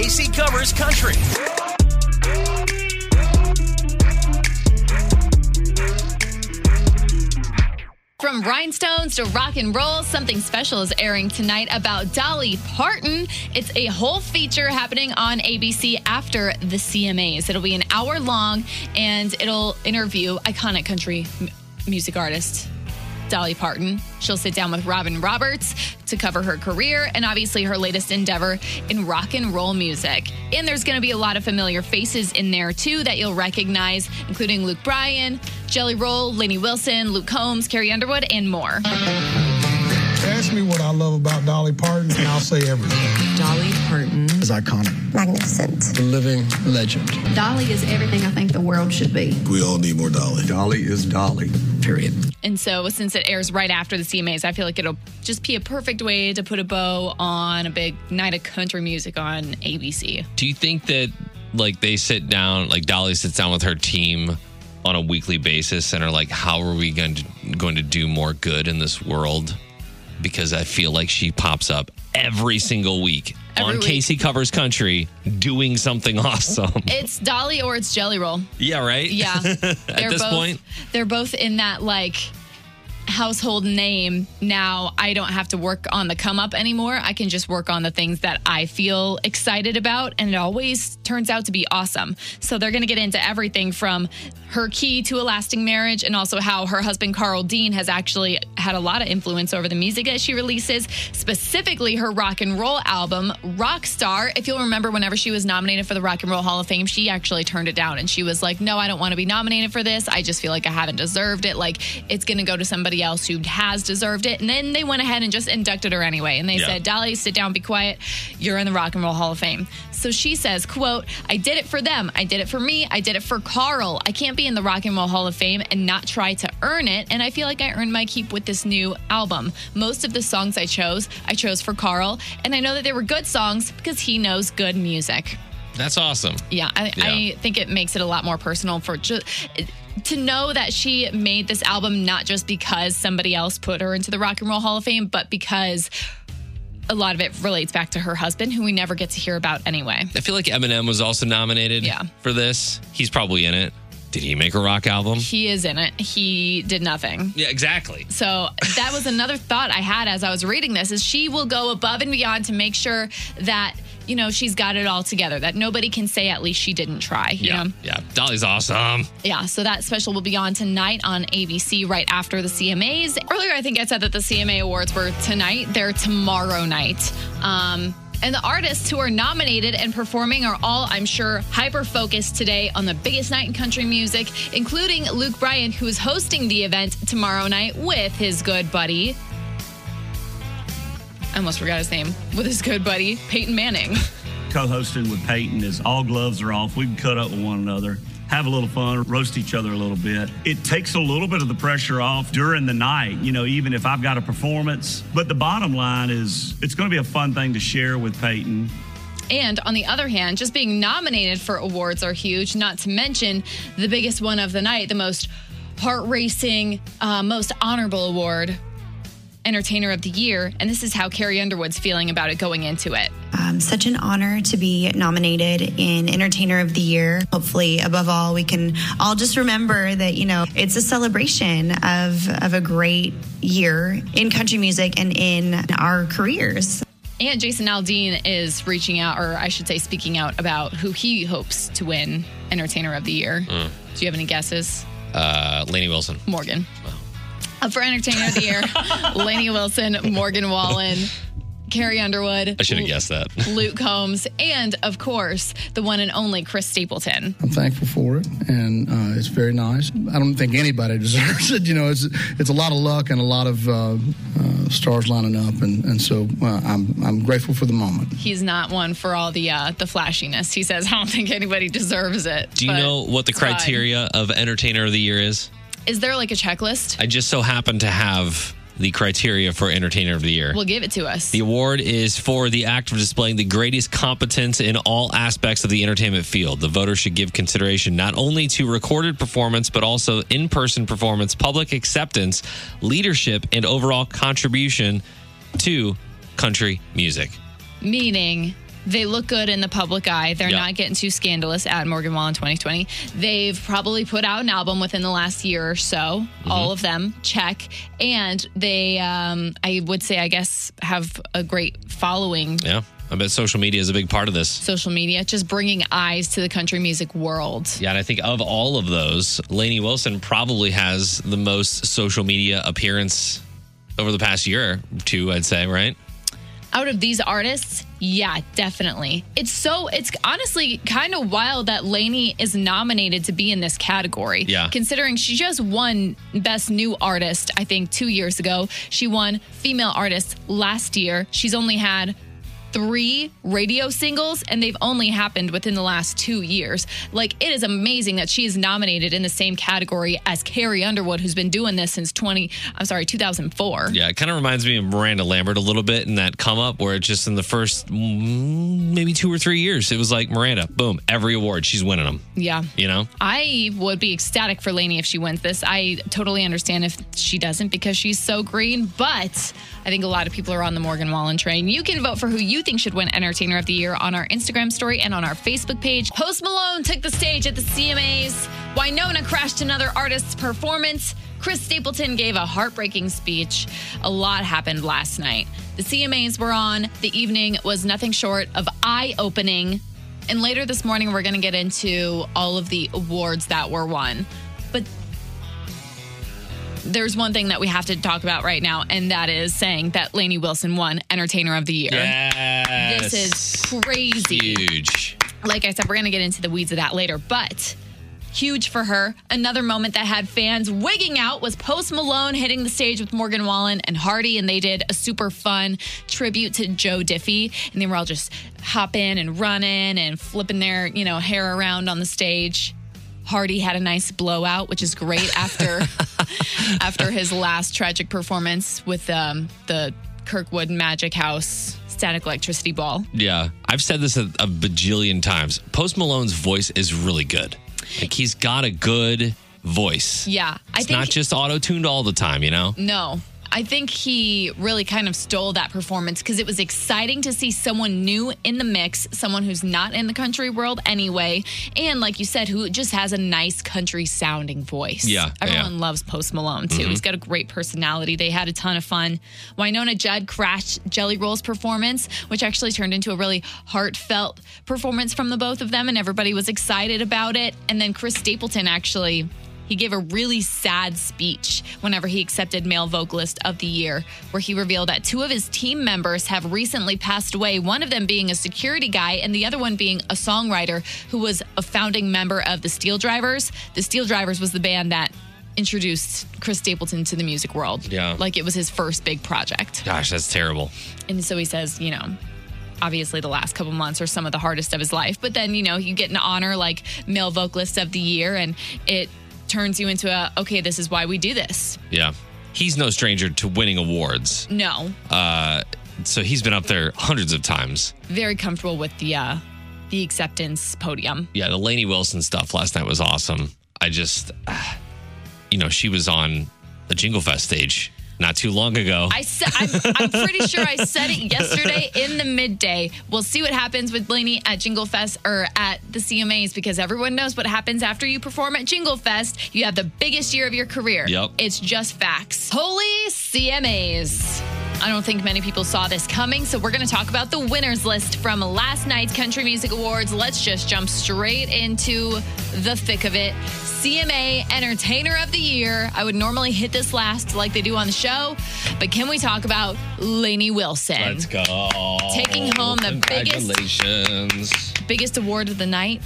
Casey Covers Country. From rhinestones to rock and roll, something special is airing tonight about Dolly Parton. It's a whole feature happening on ABC after the CMAs. It'll be an hour long and it'll interview iconic country m- music artist Dolly Parton. She'll sit down with Robin Roberts to cover her career and obviously her latest endeavor in rock and roll music. And there's going to be a lot of familiar faces in there too that you'll recognize, including Luke Bryan, Jelly Roll, Lainey Wilson, Luke Combs, Carrie Underwood, and more. Ask me what I love about Dolly Parton, and I'll say everything. Dolly Parton. is iconic. magnificent. the living legend. Dolly is everything I think the world should be. We all need more Dolly. Dolly is Dolly. Period. And so, since it airs right after the CMAs, I feel like it'll just be a perfect way to put a bow on a big night of country music on ABC. Do you think that like they sit down, like Dolly sits down with her team on a weekly basis and are like, how are we going to going to do more good in this world? Because I feel like she pops up every single week Every on week. Casey Covers Country doing something awesome. It's Dolly or it's Jelly Roll. yeah, right? Yeah. At this both, point, they're both in that like household name. Now I don't have to work on the come up anymore. I can just work on the things that I feel excited about. And it always turns out to be awesome. So they're going to get into everything from her key to a lasting marriage and also how her husband, Carl Dean, has actually had a lot of influence over the music that she releases, specifically her rock and roll album, Rockstar. If you'll remember, whenever she was nominated for the Rock and Roll Hall of Fame, she actually turned it down and she was like, No, I don't want to be nominated for this. I just feel like I haven't deserved it. Like, it's going to go to somebody else who has deserved it. And then they went ahead and just inducted her anyway. And they Yeah. said, Dolly, sit down, be quiet. You're in the Rock and Roll Hall of Fame. So she says, quote, I did it for them. I did it for me. I did it for Carl. I can't be in the Rock and Roll Hall of Fame and not try to earn it. And I feel like I earned my keep with this new album. Most of the songs I chose, I chose for Carl. And I know that they were good songs because he knows good music. that's awesome. Yeah, I, Yeah. I think it makes it a lot more personal for just to know that she made this album not just because somebody else put her into the Rock and Roll Hall of Fame, but because a lot of it relates back to her husband, who we never get to hear about anyway. I feel like Eminem was also nominated Yeah. for this. He's probably in it. Did he make a rock album? He is in it. He did nothing. Yeah, exactly. So that was another thought I had as I was reading this is she will go above and beyond to make sure that you know she's got it all together that nobody can say at least she didn't try you Yeah, know yeah. Dolly's awesome. yeah so that special will be on tonight on abc right after the cmas earlier i think i said that the cma awards were tonight they're tomorrow night um and the artists who are nominated and performing are all, I'm sure, hyper focused today on the biggest night in country music, including Luke Bryan, who is hosting the event tomorrow night with his good buddy. Almost forgot his name. With his good buddy, Peyton Manning. co-hosting with Peyton is all gloves are off. We can cut up with one another, have a little fun, roast each other a little bit. It takes a little bit of the pressure off during the night, you know, even if I've got a performance. But the bottom line is it's going to be a fun thing to share with Peyton. And on the other hand, just being nominated for awards are huge, not to mention the biggest one of the night, the most heart racing, uh, most honorable award, Entertainer of the Year. And this is how Carrie Underwood's feeling about it going into it. Um, such an honor to be nominated in Entertainer of the Year. Hopefully, above all, we can all just remember that, you know, it's a celebration of, of a great year in country music and in our careers. And Jason Aldean is reaching out, or I should say, speaking out about who he hopes to win Entertainer of the Year. Do you have any guesses? Uh, Lainey Wilson. Morgan. Up for Entertainer of the Year, Lainey Wilson, Morgan Wallen, Carrie Underwood. I should have guessed that. Luke Combs, and of course, the one and only Chris Stapleton. I'm thankful for it, and uh, it's very nice. I don't think anybody deserves it. You know, it's it's a lot of luck and a lot of uh, uh, stars lining up, and and so uh, I'm I'm grateful for the moment. He's not one for all the uh, the flashiness. He says, "I don't think anybody deserves it." Do you know what the it's fine. criteria of Entertainer of the Year is? Is there like a checklist? I just so happen to have the criteria for Entertainer of the Year. Well, give it to us. The award is for the act of displaying the greatest competence in all aspects of the entertainment field. The voters should give consideration not only to recorded performance, but also in person performance, public acceptance, leadership, and overall contribution to country music. Meaning, They look good in the public eye. They're Yeah. not getting too scandalous at Morgan Wallen 2020. They've probably put out an album within the last year or so. Mm-hmm. All of them, check. And they, um, I would say, I guess, have a great following. Yeah. I bet social media is a big part of this. Social media, just bringing eyes to the country music world. Yeah, and I think of all of those, Lainey Wilson probably has the most social media appearance over the past year or two, I'd say, right? out of these artists, yeah, definitely. It's so it's honestly kind of wild that Lainey is nominated to be in this category. Yeah. Considering she just won Best New Artist, I think two years ago. She won Female Artist last year. She's only had three radio singles and they've only happened within the last two years. Like it is amazing that she is nominated in the same category as Carrie Underwood, who's been doing this since 20, I'm sorry, 2004. Yeah, it kind of reminds me of Miranda Lambert a little bit in that come up where it's just in the first mm, maybe two or three years, it was like Miranda, boom, every award, she's winning them, Yeah. you know? I would be ecstatic for Lainey if she wins this. I totally understand if she doesn't because she's so green, but I think a lot of people are on the Morgan Wallen train. You can vote for who you think should win Entertainer of the Year on our Instagram story and on our Facebook page. Post Malone took the stage at the CMAs. Wynonna crashed another artist's performance. Chris Stapleton gave a heartbreaking speech. A lot happened last night. The CMAs were on. The evening was nothing short of eye opening. And later this morning, we're going to get into all of the awards that were won. There's one thing that we have to talk about right now, and that is saying that Lainey Wilson won Entertainer of the Year. Yes. This is crazy. huge. Like I said, we're going to get into the weeds of that later, but huge for her. Another moment that had fans wigging out was Post Malone hitting the stage with Morgan Wallen and Hardy, and they did a super fun tribute to Joe Diffie, and they were all just hopping and running and flipping their, you know, hair around on the stage. Hardy had a nice blowout, which is great after after his last tragic performance with um, the Kirkwood Magic House static electricity ball. Yeah, I've said this a, a bajillion times. Post Malone's voice is really good. Like he's got a good voice. Yeah, I It's think not just auto tuned all the time, you know? No. I think he really kind of stole that performance because it was exciting to see someone new in the mix, someone who's not in the country world anyway, and like you said, who just has a nice country sounding voice. Yeah, Everyone yeah. Mm-hmm. loves Post Malone too. He's got a great personality. They had a ton of fun. Wynonna Judd crashed Jelly Roll's performance, which actually turned into a really heartfelt performance from the both of them, and everybody was excited about it. And then Chris Stapleton actually he gave a really sad speech whenever he accepted Male Vocalist of the Year, where he revealed that two of his team members have recently passed away, one of them being a security guy and the other one being a songwriter who was a founding member of the SteelDrivers. The SteelDrivers was the band that introduced Chris Stapleton to the music world. Yeah. Like it was his first big project. Gosh, that's terrible. And so he says, you know, obviously the last couple months are some of the hardest of his life. But then, you know, you get an honor like male vocalist of the year and it turns you into a, okay, this is why we do this. Yeah. He's no stranger to winning awards. No. Uh, so he's been up there hundreds of times. Very comfortable with the uh the acceptance podium. Yeah, the Lainey Wilson stuff last night was awesome. I just, ah, you know, she was on the Jingle Fest stage not too long ago. I said, I'm, I'm pretty sure I said it yesterday in the midday. We'll see what happens with Blaney at Jingle Fest or at the CMAs because everyone knows what happens after you perform at Jingle Fest. You have the biggest year of your career. Yep. It's just facts. Holy CMAs. I don't think many people saw this coming, so we're going to talk about the winners list from last night's Country Music Awards. Let's just jump straight into the thick of it. CMA Entertainer of the Year. I would normally hit this last like they do on the show, but can we talk about Lainey Wilson? Let's go. Taking home the biggest- biggest award of the night.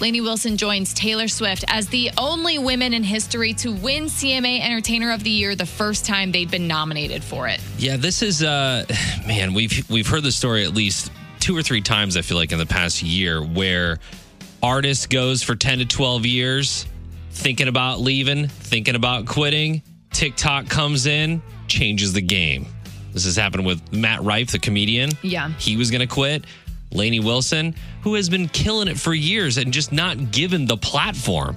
Lainey Wilson joins Taylor Swift as the only women in history to win CMA Entertainer of the Year the first time they'd been nominated for it. Yeah, this is uh man, we've we've heard the story at least two or three times I feel like in the past year where artist goes for 10 to 12 years thinking about leaving, thinking about quitting, TikTok comes in, changes the game. This has happened with Matt Rife, the comedian. Yeah. He was going to quit. Lainey Wilson, who has been killing it for years and just not given the platform.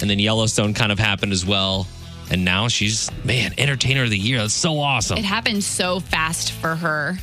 And then Yellowstone kind of happened as well. And now she's, man, entertainer of the year. That's so awesome. It happened so fast for her.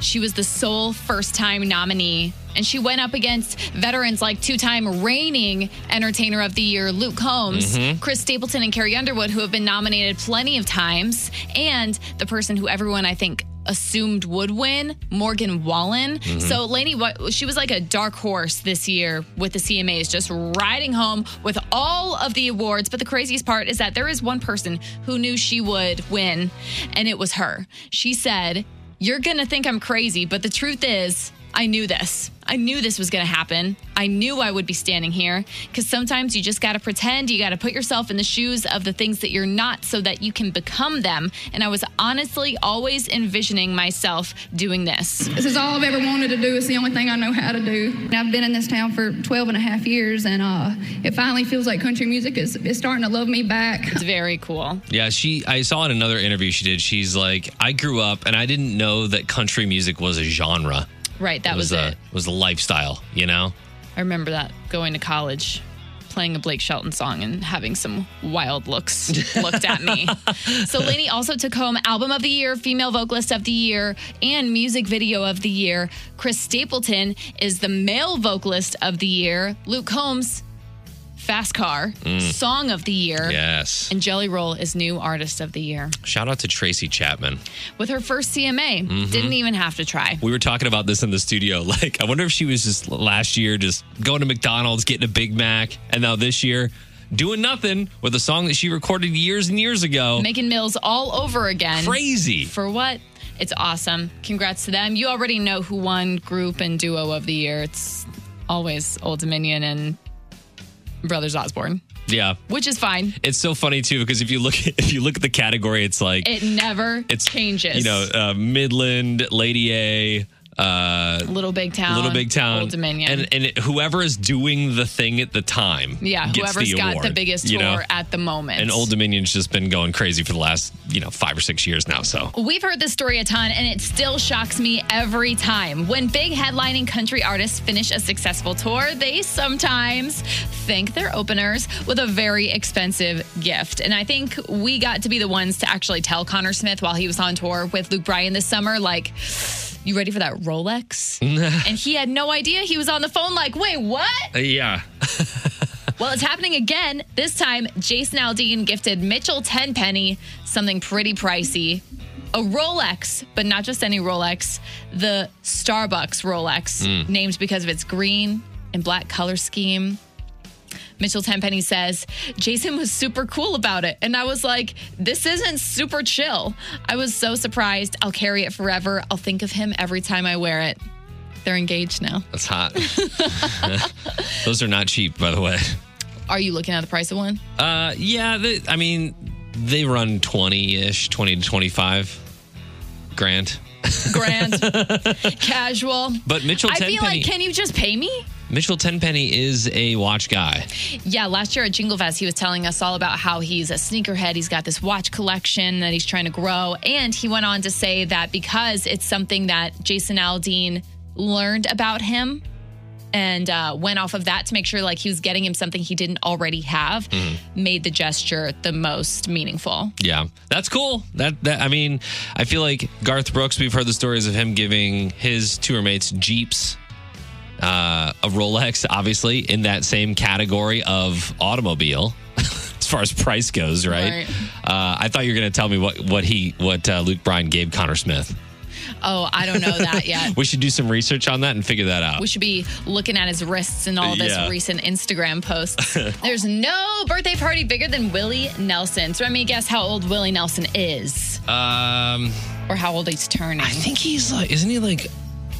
She was the sole first time nominee. And she went up against veterans like two time reigning Entertainer of the Year Luke Combs, mm-hmm. Chris Stapleton, and Carrie Underwood, who have been nominated plenty of times, and the person who everyone I think assumed would win, Morgan Wallen. Mm-hmm. So Lainey, she was like a dark horse this year with the CMAs, just riding home with all of the awards. But the craziest part is that there is one person who knew she would win, and it was her. She said, You're going to think I'm crazy, but the truth is, I knew this. I knew this was going to happen. I knew I would be standing here because sometimes you just got to pretend. You got to put yourself in the shoes of the things that you're not so that you can become them. And I was honestly always envisioning myself doing this. This is all I've ever wanted to do. It's the only thing I know how to do. And I've been in this town for 12 and a half years, and uh, it finally feels like country music is, is starting to love me back. It's very cool. Yeah, she. I saw in another interview she did. She's like, I grew up and I didn't know that country music was a genre. Right, that it was, a it. was a lifestyle. You know. I remember that going to college, playing a Blake Shelton song and having some wild looks looked at me. So Lainey also took home Album of the Year, Female Vocalist of the Year, and Music Video of the Year. Chris Stapleton is the Male Vocalist of the Year. Luke Combs, Fast Car, mm. Song of the Year. Yes. And Jelly Roll is New Artist of the Year. Shout out to Tracy Chapman. With her first CMA, mm-hmm. didn't even have to try. We were talking about this in the studio. Like, I wonder if she was just last year just going to McDonald's, getting a Big Mac, and now this year doing nothing with a song that she recorded years and years ago. Making Mills all over again. Crazy. For what? It's awesome. Congrats to them. You already know who won group and duo of the year. It's always Old Dominion and Brothers Osborne, Yeah. which is fine. It's so funny too because if you look if you look at the category, it's like It never it's changes. You know, uh, Midland, Lady A, uh, Little Big Town, Little Big Town, Old Dominion, and and it, whoever is doing the thing at the time, yeah, gets whoever's the got the biggest you tour at the moment. And Old Dominion's just been going crazy for the last you know five or six years now. So We've heard this story a ton, and it still shocks me every time. When big headlining country artists finish a successful tour, they sometimes thank their openers with a very expensive gift. And I think we got to be the ones to actually tell Connor Smith while he was on tour with Luke Bryan this summer, like, you ready for that Rolex? and he had no idea. He was on the phone, like, wait, what? yeah, Well, it's happening again. This time, Jason Aldean gifted Mitchell Tenpenny something pretty pricey. A Rolex, but not just any Rolex, the Starbucks Rolex, mm. named because of its green and black color scheme. Mitchell Tenpenny says, Jason was super cool about it. And I was like, this isn't super chill. I was so surprised. I'll carry it forever. I'll think of him every time I wear it. They're engaged now. that's hot. Those are not cheap, by the way. Are you looking at the price of one? Uh, yeah, they, I mean they run twenty ish, twenty to twenty five grand. grand, casual. But Mitchell I feel like, can you just pay me? Mitchell Tenpenny is a watch guy. Yeah, last year at Jingle Fest, he was telling us all about how he's a sneakerhead. He's got this watch collection that he's trying to grow. And he went on to say that because it's something that Jason Aldean learned about him and uh, went off of that to make sure like he was getting him something he didn't already have, made the gesture the most meaningful. Yeah, that's cool. That that I mean, I feel like Garth Brooks. We've heard the stories of him giving his tour mates Jeeps, uh, a Rolex, obviously in that same category of automobile. As far as price goes, right? Right. Uh, I thought you were going to tell me what what he what uh, Luke Bryan gave Connor Smith. Oh, I don't know that yet. We should do some research on that and figure that out. We should be looking at his wrists and all this Yeah. recent Instagram posts. There's no birthday party bigger than Willie Nelson. So let me guess how old Willie Nelson is um, or how old he's turning. I think he's like, isn't he like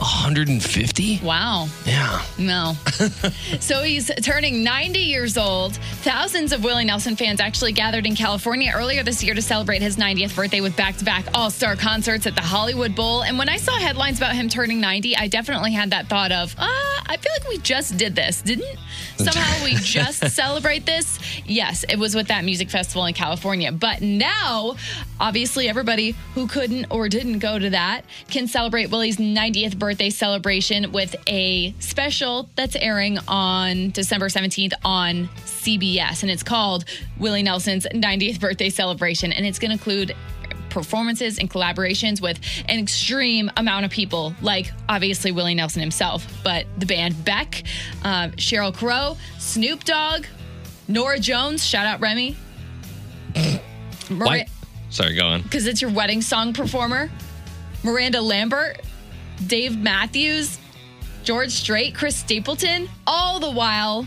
150? Wow. Yeah. No. so he's turning 90 years old. Thousands of Willie Nelson fans actually gathered in California earlier this year to celebrate his 90th birthday with back to back all star concerts at the Hollywood Bowl. And when I saw headlines about him turning 90, I definitely had that thought of, ah, I feel like we just did this, didn't somehow we just celebrate this? Yes, it was with that music festival in California. But now, obviously, everybody who couldn't or didn't go to that can celebrate Willie's 90th birthday celebration with a special that's airing on December 17th on CBS. And it's called Willie Nelson's 90th birthday celebration. And it's going to include performances and collaborations with an extreme amount of people, like obviously Willie Nelson himself, but the band Beck, uh, Sheryl Crow, Snoop Dogg, Norah Jones, shout out Remy. Why? Sorry, go on. Because it's your wedding song performer. Miranda Lambert, Dave Matthews, George Strait, Chris Stapleton. All the while,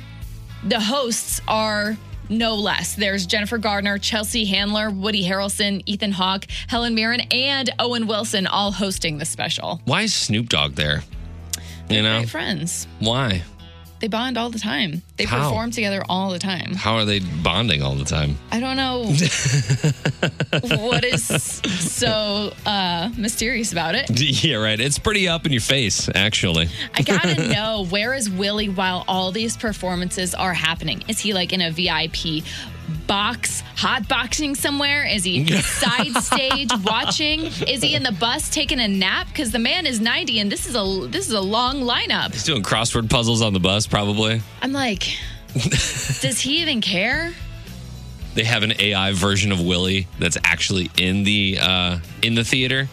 the hosts are no less. There's Jennifer Gardner, Chelsea Handler, Woody Harrelson, Ethan Hawke, Helen Mirren, and Owen Wilson all hosting the special. Why is Snoop Dogg there? You know friends. why? They bond all the time. They How? perform together all the time. How are they bonding all the time? I don't know what is so uh, mysterious about it. Yeah, right. It's pretty up in your face, actually. I gotta know where is Willie while all these performances are happening? Is he like in a VIP box, hot boxing somewhere? Is he side stage watching? Is he in the bus taking a nap? Because the man is 90 and this is a this is a long lineup. He's doing crossword puzzles on the bus, probably. I'm like, does he even care? They have an AI version of Willie that's actually in the uh, in the theater.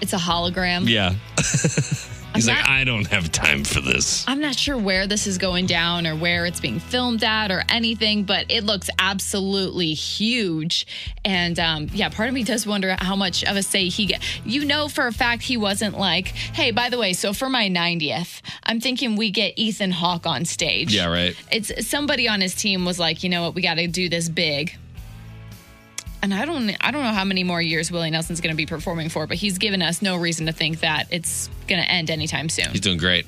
It's a hologram. Yeah. He's I'm like, not- I don't have time for this. I'm not sure where this is going down or where it's being filmed at or anything, but it looks absolutely huge. And um, yeah, part of me does wonder how much of a say he get. You know, for a fact, he wasn't like, hey, by the way, so for my 90th, I'm thinking we get Ethan Hawke on stage. Yeah, right. It's somebody on his team was like, you know what, we got to do this big. And I don't, I don't know how many more years Willie Nelson's going to be performing for, but he's given us no reason to think that it's going to end anytime soon He's doing great.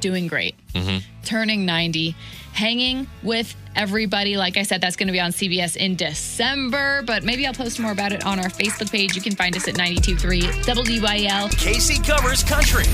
doing great, mm-hmm. turning 90, hanging with everybody. Like I said, that's going to be on CBS in December, but maybe I'll post more about it on our Facebook page. You can find us at 923 WIL. Casey covers country.